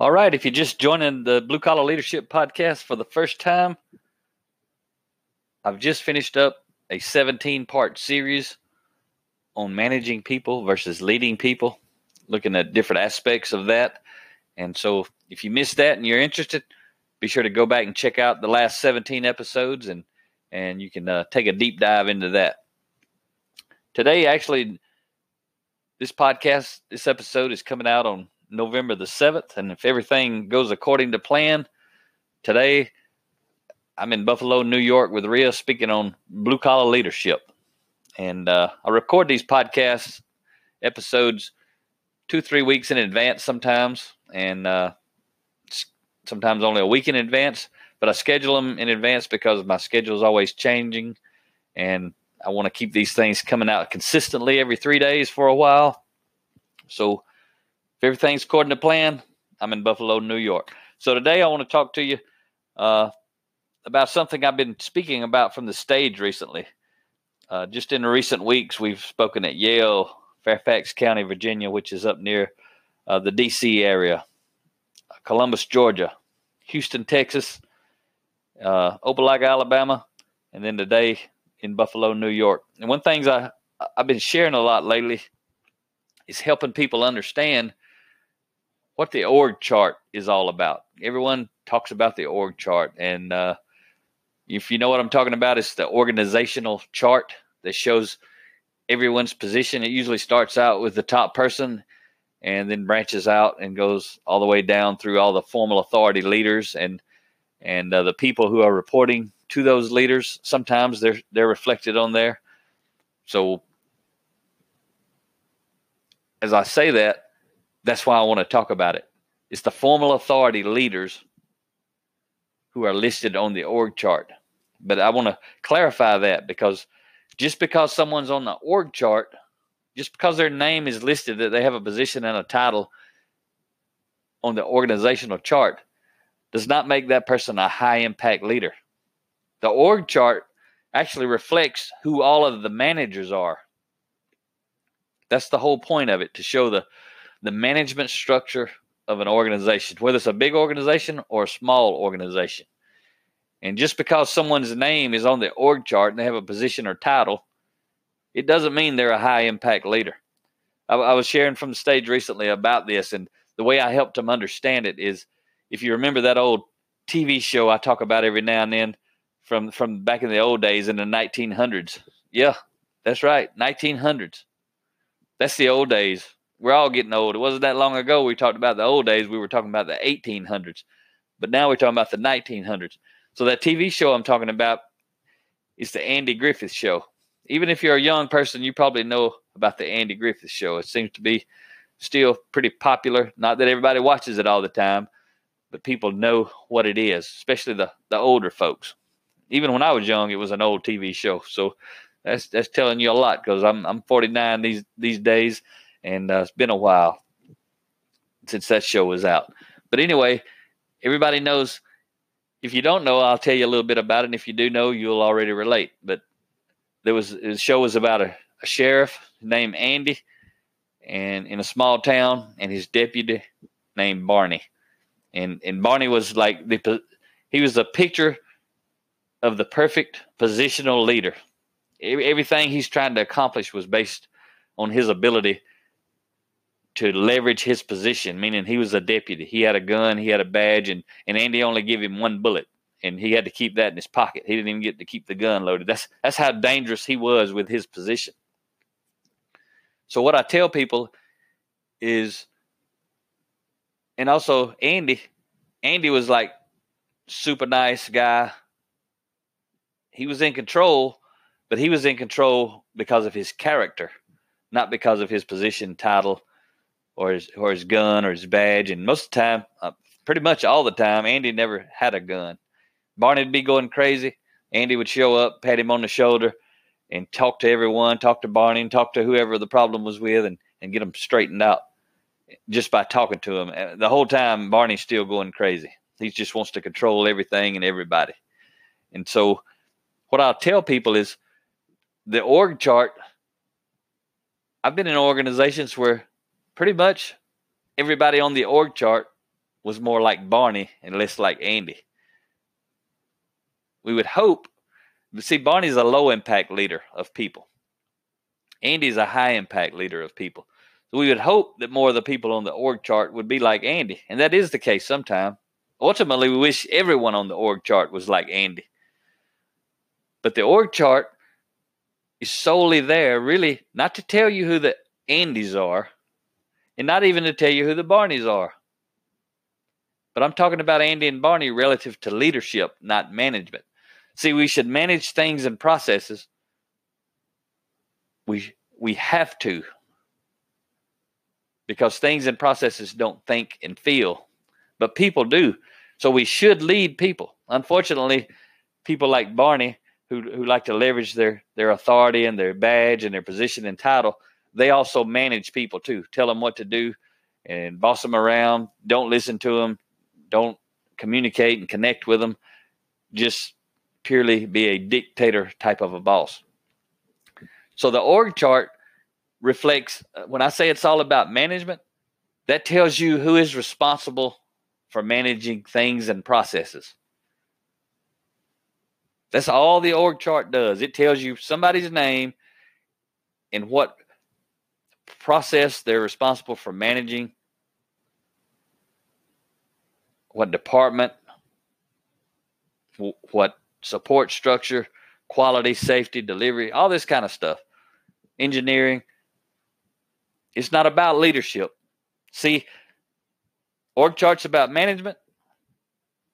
All right, if you're just joining the Blue Collar Leadership Podcast for the first time, I've just finished up a 17 part series on managing people versus leading people, looking at different aspects of that. And so if you missed that and you're interested, be sure to go back and check out the last 17 episodes and and you can uh, take a deep dive into that. Today, actually, this podcast, this episode is coming out on November the 7th. And if everything goes according to plan, today I'm in Buffalo, New York with Ria speaking on blue collar leadership. And uh, I record these podcast episodes two, three weeks in advance sometimes, and uh, sometimes only a week in advance. But I schedule them in advance because my schedule is always changing, and I want to keep these things coming out consistently every three days for a while. So if everything's according to plan, I'm in Buffalo, New York. So today I want to talk to you uh, about something I've been speaking about from the stage recently. Uh, just in recent weeks, we've spoken at Yale, Fairfax County, Virginia, which is up near uh, the D.C. area, Columbus, Georgia, Houston, Texas, uh, Opelika, Alabama, and then today in Buffalo, New York. And one things I I've been sharing a lot lately is helping people understand what the org chart is all about. Everyone talks about the org chart, and uh, if you know what I'm talking about, it's the organizational chart that shows everyone's position. It usually starts out with the top person and then branches out and goes all the way down through all the formal authority leaders and and uh, the people who are reporting to those leaders. Sometimes they're they're reflected on there. So as I say that, that's why I want to talk about it. It's the formal authority leaders who are listed on the org chart. But I want to clarify that because just because someone's on the org chart, just because their name is listed that they have a position and a title on the organizational chart, does not make that person a high impact leader. The org chart actually reflects who all of the managers are. That's the whole point of it to show the the management structure of an organization, whether it's a big organization or a small organization. And just because someone's name is on the org chart and they have a position or title, it doesn't mean they're a high impact leader. I, I, was sharing from the stage recently about this, and the way I helped them understand it is if you remember that old TV show I talk about every now and then from, from back in the old days in the 1900s. Yeah, that's right, 1900s. That's the old days. We're all getting old. It wasn't that long ago we talked about the old days. We were talking about the 1800s, but now we're talking about the 1900s. So that TV show I'm talking about is the Andy Griffith Show. Even if you're a young person, you probably know about the Andy Griffith Show. It seems to be still pretty popular. Not that everybody watches it all the time, but people know what it is, especially the the older folks. Even when I was young, it was an old TV show. So that's that's telling you a lot because I'm I'm 49 these these days, and uh, it's been a while since that show was out. But anyway, everybody knows if you don't know, I'll tell you a little bit about it. And if you do know, you'll already relate. But there was the show was about a, a sheriff named Andy, and in a small town, and his deputy named Barney, and and Barney was like the he was a picture of the perfect positional leader. Everything he's trying to accomplish was based on his ability to leverage his position, meaning he was a deputy. He had a gun, he had a badge, and, and Andy only gave him one bullet, and he had to keep that in his pocket. He didn't even get to keep the gun loaded. That's that's how dangerous he was with his position. So what I tell people is, and also Andy, Andy was like super nice guy. He was in control, but he was in control because of his character, not because of his position, title, or his or his gun or his badge. And most of the time, uh, pretty much all the time. Andy never had a gun. Barney'd be going crazy. Andy would show up, pat him on the shoulder, and talk to everyone, talk to Barney, and talk to whoever the problem was with, and, and get them straightened out just by talking to him. The whole time, Barney's still going crazy. He just wants to control everything and everybody. And so, what I'll tell people is the org chart. I've been in organizations where pretty much everybody on the org chart was more like Barney and less like Andy. We would hope, see, Barney's a low impact leader of people. Andy's a high impact leader of people. So we would hope that more of the people on the org chart would be like Andy. And that is the case sometimes. Ultimately, we wish everyone on the org chart was like Andy. But the org chart is solely there, really, not to tell you who the Andys are, and not even to tell you who the Barneys are. But I'm talking about Andy and Barney relative to leadership, not management. See, we should manage things and processes. We we have to because things and processes don't think and feel, but people do. So we should lead people. Unfortunately, people like Barney, who, who like to leverage their, their authority and their badge and their position and title, they also manage people too. Tell them what to do and boss them around. Don't listen to them. Don't communicate and connect with them. Just purely be a dictator type of a boss. So the org chart reflects, uh, when I say it's all about management, that tells you who is responsible for managing things and processes. That's all the org chart does. It tells you somebody's name and what process they're responsible for managing, what department, what support structure, quality, safety, delivery, all this kind of stuff, engineering. It's not about leadership. See, Org chart's about management.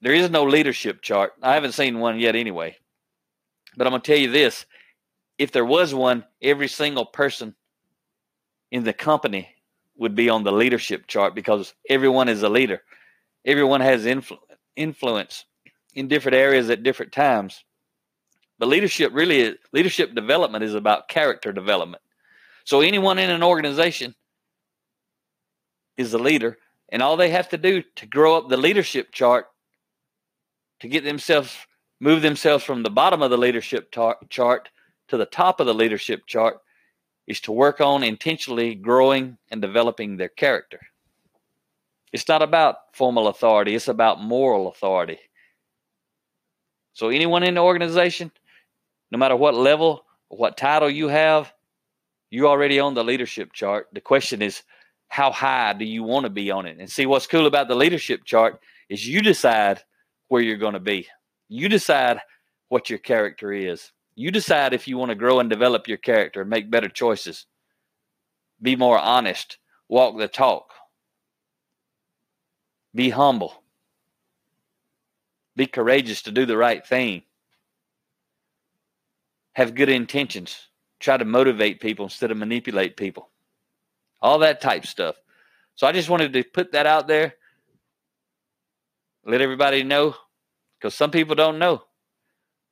There is no leadership chart. I haven't seen one yet anyway. But I'm going to tell you this if there was one, every single person in the company would be on the leadership chart because everyone is a leader. Everyone has influ- influence in different areas at different times. But leadership really is, leadership development is about character development. So anyone in an organization is a leader and all they have to do to grow up the leadership chart to get themselves move themselves from the bottom of the leadership tar- chart to the top of the leadership chart is to work on intentionally growing and developing their character. It's not about formal authority, it's about moral authority. So, anyone in the organization, no matter what level, what title you have, you're already on the leadership chart. The question is, how high do you want to be on it? And see, what's cool about the leadership chart is you decide where you're going to be. You decide what your character is. You decide if you want to grow and develop your character, make better choices, be more honest, walk the talk, be humble, be courageous to do the right thing, have good intentions, try to motivate people instead of manipulate people all that type stuff. So I just wanted to put that out there, let everybody know, because some people don't know.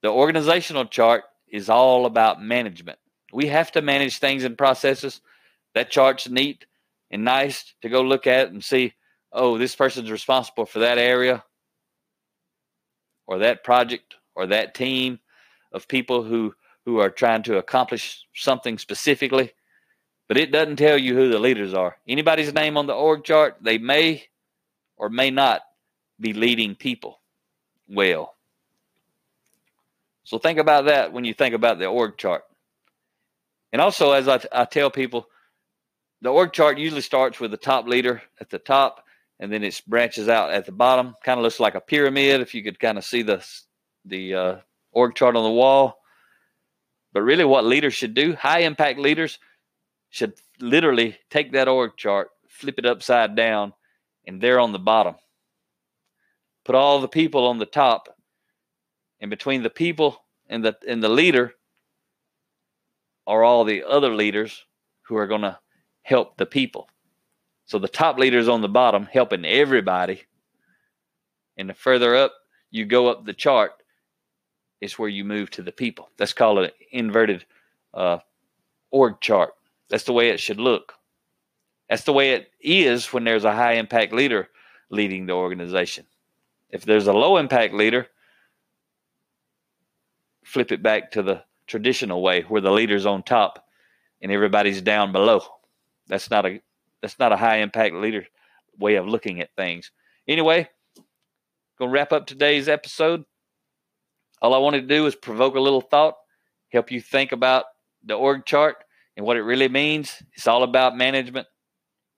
The organizational chart is all about management. We have to manage things and processes. That chart's neat and nice to go look at and see, oh, this person's responsible for that area or that project or that team of people who who are trying to accomplish something specifically but it doesn't tell you who the leaders are. Anybody's name on the org chart, they may or may not be leading people well. So think about that when you think about the org chart. And also, as I, I tell people, the org chart usually starts with the top leader at the top, and then it branches out at the bottom. Kind of looks like a pyramid if you could kind of see the the uh, org chart on the wall. But really, what leaders should do, high impact leaders, should literally take that org chart, flip it upside down, and there on the bottom. Put all the people on the top, and between the people and the and the leader are all the other leaders who are going to help the people. So the top leaders on the bottom, helping everybody And the further up you go up the chart, is where you move to the people. That's called an inverted uh, org chart. That's the way it should look. That's the way it is when there's a high impact leader leading the organization. If there's a low impact leader, flip it back to the traditional way where the leader's on top and everybody's down below. That's not a that's not a high impact leader way of looking at things. Anyway, gonna wrap up today's episode. All I wanted to do is provoke a little thought, help you think about the org chart and what it really means. It's all about management,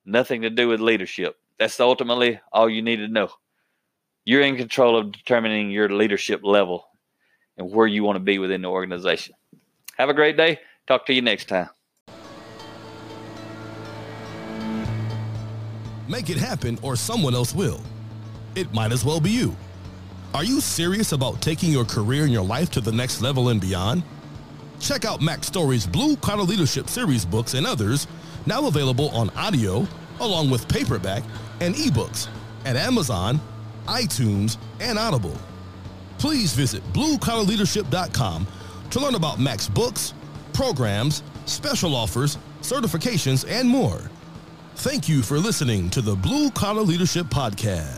nothing to do with leadership. That's ultimately all you need to know. You're in control of determining your leadership level and where you want to be within the organization. Have a great day. Talk to you next time. Make it happen, or someone else will. It might as well be you. Are you serious about taking your career and your life to the next level and beyond? Check out Mack Story's Blue Collar Leadership series books and others, now available on audio, along with paperback and ebooks at Amazon, iTunes, and Audible. Please visit bluecollarleadership.com to learn about Mack's books, programs, special offers, certifications, and more. Thank you for listening to the Blue Collar Leadership Podcast.